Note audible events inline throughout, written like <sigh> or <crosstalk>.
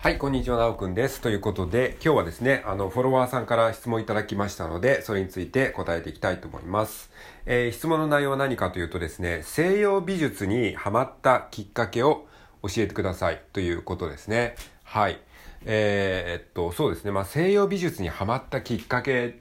はい、こんにちは、なおくんです。ということで、今日はですね、あの、フォロワーさんから質問いただきましたので、それについて答えていきたいと思います。えー、質問の内容は何かというとですね、西洋美術にハマったきっかけを教えてくださいということですね。はい。えー、っと、そうですね、まあ、西洋美術にハマったきっかけ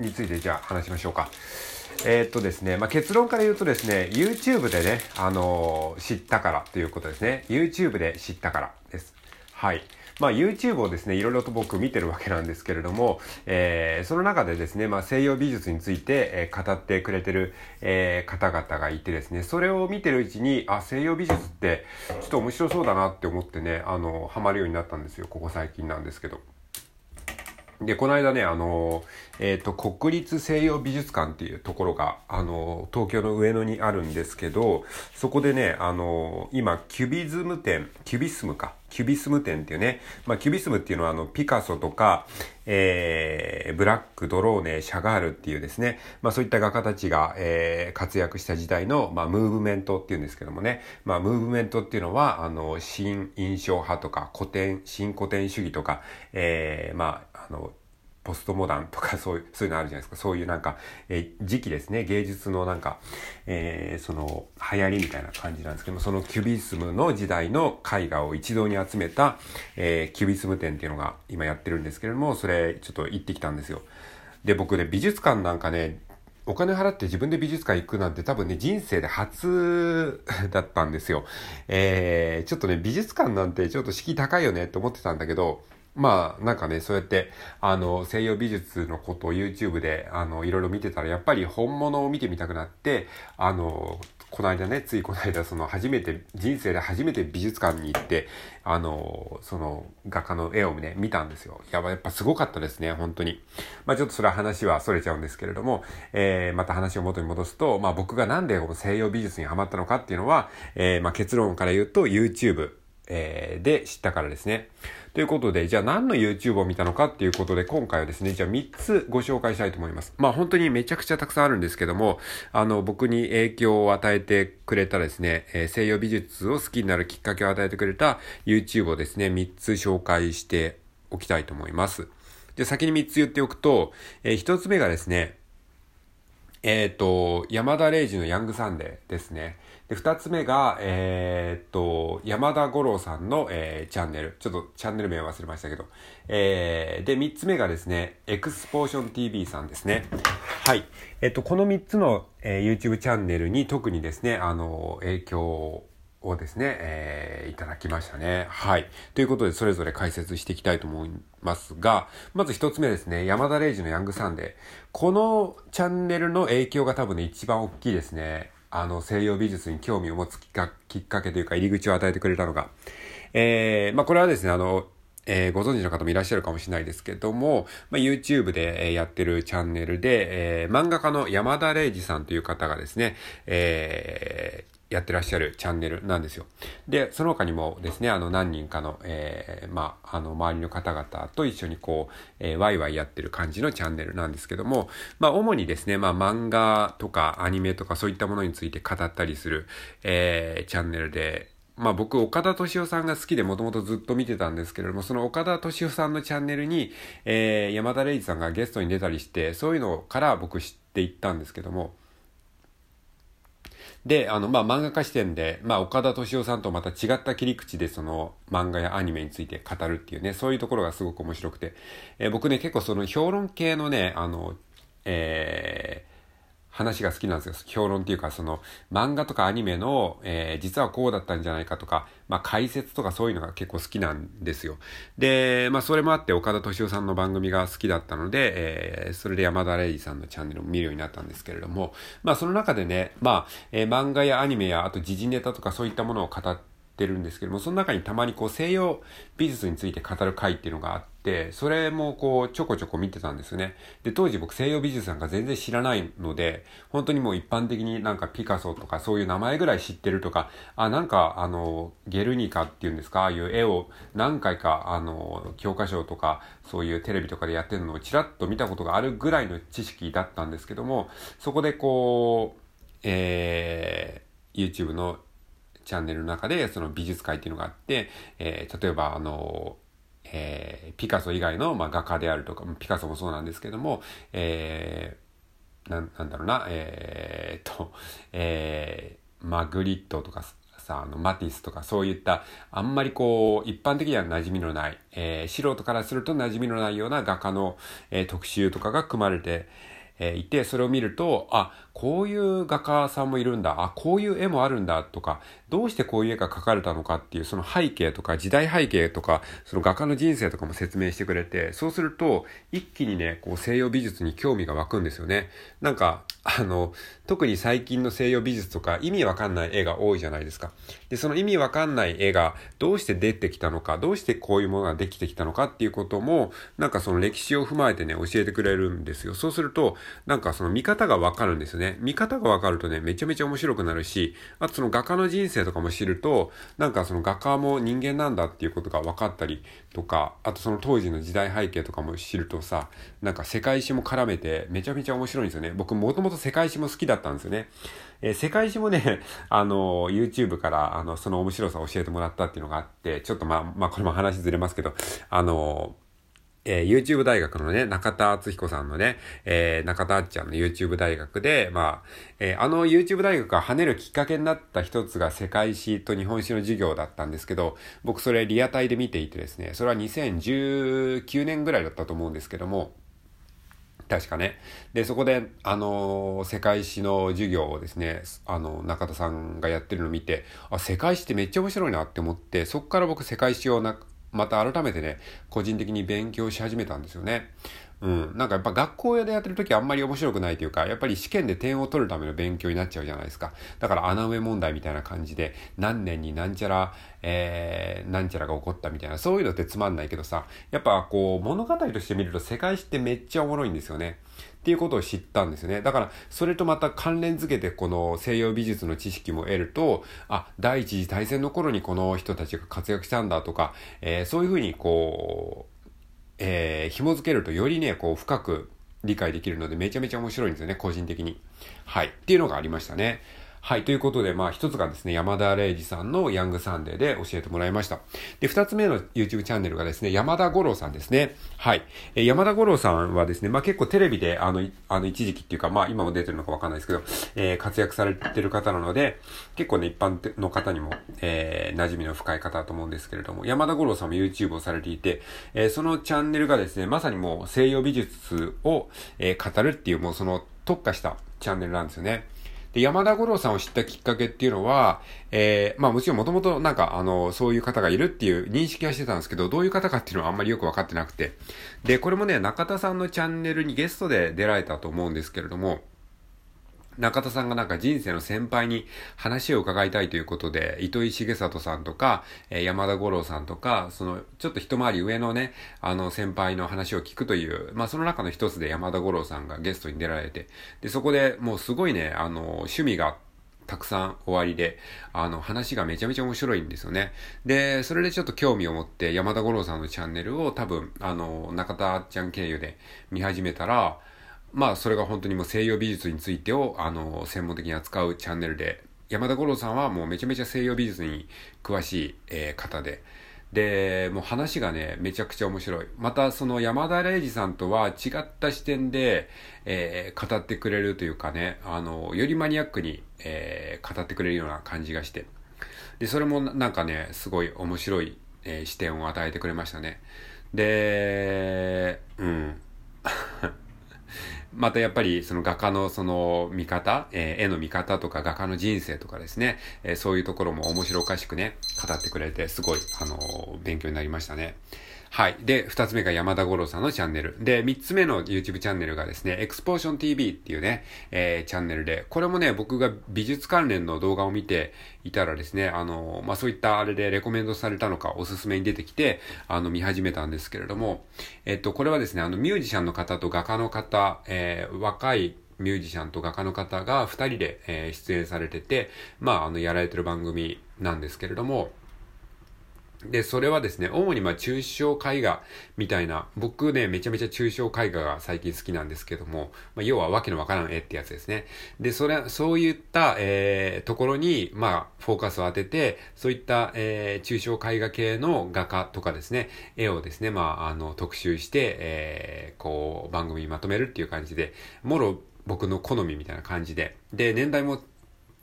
についてじゃあ話しましょうか。えー、っとですね、まあ、結論から言うとですね、YouTube でね、あのー、知ったからということですね。YouTube で知ったからです。はい。まあ、YouTube をですね、いろいろと僕見てるわけなんですけれども、えー、その中でですね、まあ、西洋美術について、えー、語ってくれてる、えー、方々がいてですね、それを見てるうちに、あ、西洋美術ってちょっと面白そうだなって思ってね、あの、ハマるようになったんですよ。ここ最近なんですけど。で、この間ね、あの、えっ、ー、と、国立西洋美術館っていうところが、あの、東京の上野にあるんですけど、そこでね、あの、今、キュビズム展、キュビスムか、キュビスム展っていうね、まあ、キュビスムっていうのは、あの、ピカソとか、えー、ブラック、ドローネ、シャガールっていうですね、まあ、そういった画家たちが、えー、活躍した時代の、まあ、ムーブメントっていうんですけどもね、まあ、ムーブメントっていうのは、あの、新印象派とか、古典、新古典主義とか、えー、まあ、あの、ポストモダン <laughs> とかそういう、そういうのあるじゃないですか。そういうなんか、え、時期ですね。芸術のなんか、えー、その、流行りみたいな感じなんですけども、そのキュビスムの時代の絵画を一堂に集めた、えー、キュビスム展っていうのが今やってるんですけれども、それちょっと行ってきたんですよ。で、僕ね、美術館なんかね、お金払って自分で美術館行くなんて多分ね、人生で初 <laughs> だったんですよ。えー、ちょっとね、美術館なんてちょっと敷居高いよねって思ってたんだけど、まあ、なんかね、そうやって、あの、西洋美術のことを YouTube で、あの、いろいろ見てたら、やっぱり本物を見てみたくなって、あの、この間ね、ついこの間、その、初めて、人生で初めて美術館に行って、あの、その、画家の絵をね、見たんですよ。やば、やっぱすごかったですね、本当に。まあちょっとそれは話は逸れちゃうんですけれども、えー、また話を元に戻すと、まあ僕がなんでこの西洋美術にハマったのかっていうのは、えー、まあ結論から言うと YouTube、えー、で知ったからですね。ということで、じゃあ何の YouTube を見たのかっていうことで、今回はですね、じゃあ3つご紹介したいと思います。まあ本当にめちゃくちゃたくさんあるんですけども、あの、僕に影響を与えてくれたですね、えー、西洋美術を好きになるきっかけを与えてくれた YouTube をですね、3つ紹介しておきたいと思います。で、先に3つ言っておくと、えー、1つ目がですね、えっ、ー、と、山田礼二のヤングサンデーですね。で、二つ目が、えー、っと、山田五郎さんの、えー、チャンネル。ちょっとチャンネル名忘れましたけど。えー、で、三つ目がですね、エクスポーション TV さんですね。はい。えっと、この三つの、えー、YouTube チャンネルに特にですね、あの、影響をですね、えー、いただきましたね。はい。ということで、それぞれ解説していきたいと思いますが、まず一つ目ですね、山田礼二のヤングサンデー。このチャンネルの影響が多分ね、一番大きいですね。あの、西洋美術に興味を持つきっかけというか入り口を与えてくれたのが。えー、まあこれはですね、あの、えー、ご存知の方もいらっしゃるかもしれないですけども、まあ、YouTube で、えやってるチャンネルで、えー、漫画家の山田礼二さんという方がですね、えー、やってらっしゃるチャンネルなんですよ。で、その他にもですね、あの何人かの、えー、まあ、あの周りの方々と一緒にこう、えー、ワイワイやってる感じのチャンネルなんですけども、まあ、主にですね、まあ、漫画とかアニメとかそういったものについて語ったりする、えー、チャンネルで、まあ僕、岡田敏夫さんが好きでもともとずっと見てたんですけれども、その岡田敏夫さんのチャンネルに、えー、山田礼二さんがゲストに出たりして、そういうのから僕知っていったんですけども、で、あの、まあ、漫画家視点で、まあ、岡田敏夫さんとまた違った切り口でその漫画やアニメについて語るっていうね、そういうところがすごく面白くて、えー、僕ね、結構その評論系のね、あの、えー、話が好きなんですよ。評論っていうか、その、漫画とかアニメの、えー、実はこうだったんじゃないかとか、まあ、解説とかそういうのが結構好きなんですよ。で、まあ、それもあって岡田敏夫さんの番組が好きだったので、えー、それで山田礼二さんのチャンネルを見るようになったんですけれども、まあ、その中でね、まあ、えー、漫画やアニメや、あと時事ネタとかそういったものを語って、ってるんですけども、その中にたまにこう西洋美術について語る回っていうのがあって、それもこうちょこちょこ見てたんですよね。で、当時僕西洋美術なんか全然知らないので、本当にもう一般的になんかピカソとかそういう名前ぐらい知ってるとか、あ、なんかあの、ゲルニカっていうんですか、ああいう絵を何回かあの、教科書とかそういうテレビとかでやってるのをちらっと見たことがあるぐらいの知識だったんですけども、そこでこう、えー、YouTube のチャンネルの中でその美術界っていうのがあって、えー、例えばあのえー、ピカソ以外の、まあ、画家であるとか、ピカソもそうなんですけども、えー、ななんだろうな、えー、っと、えー、マグリットとかさ、あの、マティスとかそういった、あんまりこう、一般的には馴染みのない、えー、素人からすると馴染みのないような画家の、えー、特集とかが組まれて、え、いて、それを見ると、あ、こういう画家さんもいるんだ、あ、こういう絵もあるんだとか、どうしてこういう絵が描かれたのかっていうその背景とか時代背景とか、その画家の人生とかも説明してくれて、そうすると一気にね、こう西洋美術に興味が湧くんですよね。なんか、あの、特に最近の西洋美術とか意味わかんない絵が多いじゃないですか。で、その意味わかんない絵がどうして出てきたのか、どうしてこういうものができてきたのかっていうことも、なんかその歴史を踏まえてね、教えてくれるんですよ。そうすると、なんかその見方がわかるんですよね。見方がわかるとね、めちゃめちゃ面白くなるし、あとその画家の人生とかも知ると、なんかその画家も人間なんだっていうことが分かったりとか、あとその当時の時代背景とかも知るとさ、なんか世界史も絡めてめちゃめちゃ面白いんですよね。僕もともと世界史も好きだったんですよね。えー、世界史もね、<laughs> あの、YouTube から、あの、その面白さを教えてもらったっていうのがあって、ちょっとまあ、まあ、これも話ずれますけど、あの、えー、YouTube 大学のね、中田敦彦さんのね、えー、中田あっちゃんの YouTube 大学で、まあ、えー、あの YouTube 大学が跳ねるきっかけになった一つが世界史と日本史の授業だったんですけど、僕それリアタイで見ていてですね、それは2019年ぐらいだったと思うんですけども、確かね。で、そこで、あの世界史の授業をですね、あの、中田さんがやってるのを見て、あ、世界史ってめっちゃ面白いなって思って、そこから僕世界史をな、また改めてね、個人的に勉強し始めたんですよね。うん。なんかやっぱ学校でやってる時あんまり面白くないというか、やっぱり試験で点を取るための勉強になっちゃうじゃないですか。だから穴埋め問題みたいな感じで、何年になんちゃら、えー、なんちゃらが起こったみたいな、そういうのってつまんないけどさ、やっぱこう物語として見ると世界史ってめっちゃおもろいんですよね。っていうことを知ったんですね。だから、それとまた関連づけてこの西洋美術の知識も得ると、あ、第一次大戦の頃にこの人たちが活躍したんだとか、えー、そういうふうにこう、えー、紐づけるとよりね、こう深く理解できるのでめちゃめちゃ面白いんですよね、個人的に。はい。っていうのがありましたね。はい。ということで、まあ、一つがですね、山田礼二さんのヤングサンデーで教えてもらいました。で、二つ目の YouTube チャンネルがですね、山田五郎さんですね。はい。え、山田五郎さんはですね、まあ、結構テレビで、あの、あの、一時期っていうか、まあ、今も出てるのかわかんないですけど、えー、活躍されてる方なので、結構ね、一般の方にも、えー、馴染みの深い方だと思うんですけれども、山田五郎さんも YouTube をされていて、えー、そのチャンネルがですね、まさにもう西洋美術を、えー、語るっていう、もうその特化したチャンネルなんですよね。で、山田五郎さんを知ったきっかけっていうのは、えー、まあもちろんもともとなんかあの、そういう方がいるっていう認識はしてたんですけど、どういう方かっていうのはあんまりよくわかってなくて。で、これもね、中田さんのチャンネルにゲストで出られたと思うんですけれども、中田さんがなんか人生の先輩に話を伺いたいということで、糸井重里さんとか、え、山田五郎さんとか、その、ちょっと一回り上のね、あの先輩の話を聞くという、まあその中の一つで山田五郎さんがゲストに出られて、で、そこでもうすごいね、あの、趣味がたくさん終わりで、あの、話がめちゃめちゃ面白いんですよね。で、それでちょっと興味を持って山田五郎さんのチャンネルを多分、あの、中田ちゃん経由で見始めたら、まあそれが本当にもう西洋美術についてをあの専門的に扱うチャンネルで山田五郎さんはもうめちゃめちゃ西洋美術に詳しい、えー、方で。でもう話がねめちゃくちゃ面白い。またその山田礼二さんとは違った視点で、えー、語ってくれるというかねあのよりマニアックに、えー、語ってくれるような感じがして。でそれもなんかねすごい面白い、えー、視点を与えてくれましたね。でうん。またやっぱりその画家のその見方、えー、絵の見方とか画家の人生とかですね、えー、そういうところも面白おかしくね、語ってくれて、すごい、あのー、勉強になりましたね。はい。で、二つ目が山田五郎さんのチャンネル。で、三つ目の YouTube チャンネルがですね、エクスポーション TV っていうね、えー、チャンネルで、これもね、僕が美術関連の動画を見ていたらですね、あの、まあ、そういったあれでレコメンドされたのか、おすすめに出てきて、あの、見始めたんですけれども、えっと、これはですね、あの、ミュージシャンの方と画家の方、えー、若いミュージシャンと画家の方が二人で、えー、出演されてて、まあ、あの、やられてる番組なんですけれども、で、それはですね、主にまあ抽象絵画みたいな、僕ね、めちゃめちゃ抽象絵画が最近好きなんですけども、まあ、要はわけのわからん絵ってやつですね。で、それ、そういった、えー、ところに、まあ、フォーカスを当てて、そういった、えー、抽象絵画系の画家とかですね、絵をですね、まあ、あの、特集して、えー、こう、番組にまとめるっていう感じで、もろ僕の好みみたいな感じで、で、年代も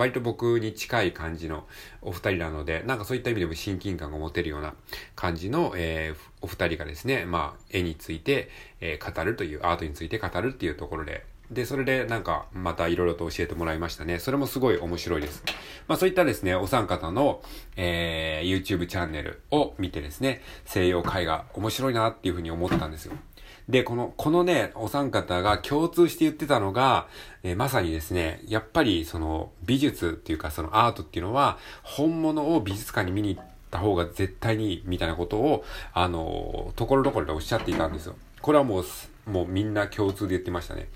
割と僕に近い感じのお二人なので、なんかそういった意味でも親近感が持てるような感じの、えー、お二人がですね、まあ、絵について、えー、語るという、アートについて語るっていうところで、で、それでなんかまた色々と教えてもらいましたね。それもすごい面白いです。まあそういったですね、お三方の、えー、YouTube チャンネルを見てですね、西洋絵画面白いなっていうふうに思ったんですよ。で、この、このね、お三方が共通して言ってたのが、えー、まさにですね、やっぱりその美術っていうかそのアートっていうのは、本物を美術館に見に行った方が絶対にいいみたいなことを、あの、ところどころでおっしゃっていたんですよ。これはもう、もうみんな共通で言ってましたね。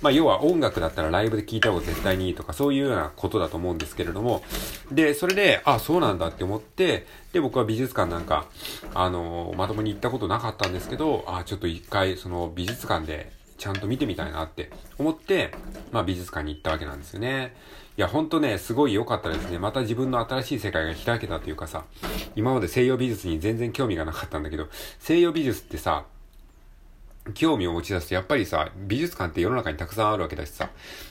まあ要は音楽だったらライブで聴いた方が絶対にいいとかそういうようなことだと思うんですけれども、で、それで、あ、そうなんだって思って、で、僕は美術館なんか、あの、まともに行ったことなかったんですけど、あ、ちょっと一回その美術館でちゃんと見てみたいなって思って、まあ美術館に行ったわけなんですよね。いや、ほんとね、すごい良かったですね。また自分の新しい世界が開けたというかさ、今まで西洋美術に全然興味がなかったんだけど、西洋美術ってさ、興味を持ち出すと、やっぱりさ、美術館って世の中にたくさんあるわけだしさ、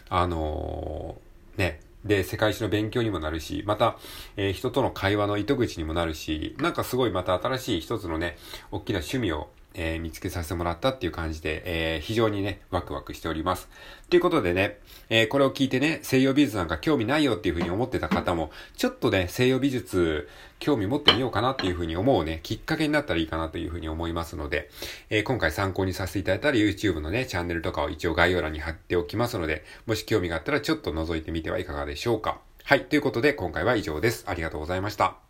あのー、ね、で、世界史の勉強にもなるし、また、えー、人との会話の糸口にもなるし、なんかすごいまた新しい一つのね、大きな趣味をえー、見つけさせてもらったっていう感じで、えー、非常にね、ワクワクしております。ということでね、えー、これを聞いてね、西洋美術なんか興味ないよっていうふうに思ってた方も、ちょっとね、西洋美術興味持ってみようかなっていうふうに思うね、きっかけになったらいいかなというふうに思いますので、え今回参考にさせていただいたら YouTube のね、チャンネルとかを一応概要欄に貼っておきますので、もし興味があったらちょっと覗いてみてはいかがでしょうか。はい、ということで今回は以上です。ありがとうございました。